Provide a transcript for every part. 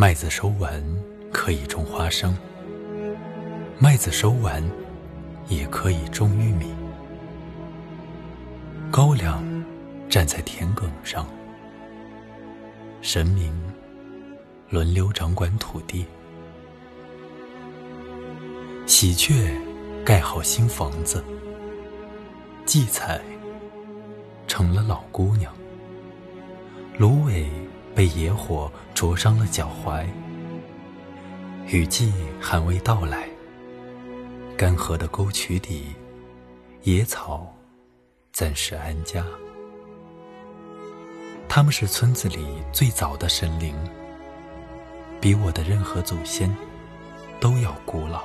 麦子收完可以种花生，麦子收完也可以种玉米。高粱站在田埂上，神明轮流掌管土地。喜鹊盖好新房子，荠菜成了老姑娘。芦苇野火灼伤了脚踝，雨季还未到来。干涸的沟渠底，野草暂时安家。他们是村子里最早的神灵，比我的任何祖先都要古老。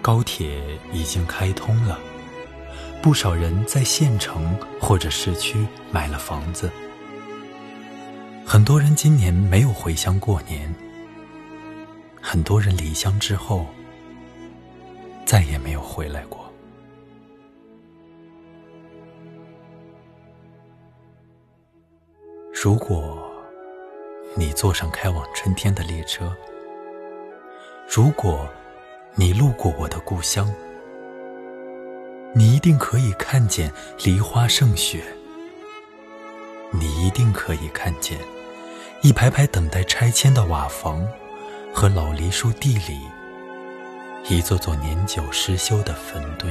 高铁已经开通了。不少人在县城或者市区买了房子，很多人今年没有回乡过年，很多人离乡之后再也没有回来过。如果你坐上开往春天的列车，如果你路过我的故乡。你一定可以看见梨花胜雪，你一定可以看见一排排等待拆迁的瓦房和老梨树地里一座座年久失修的坟堆。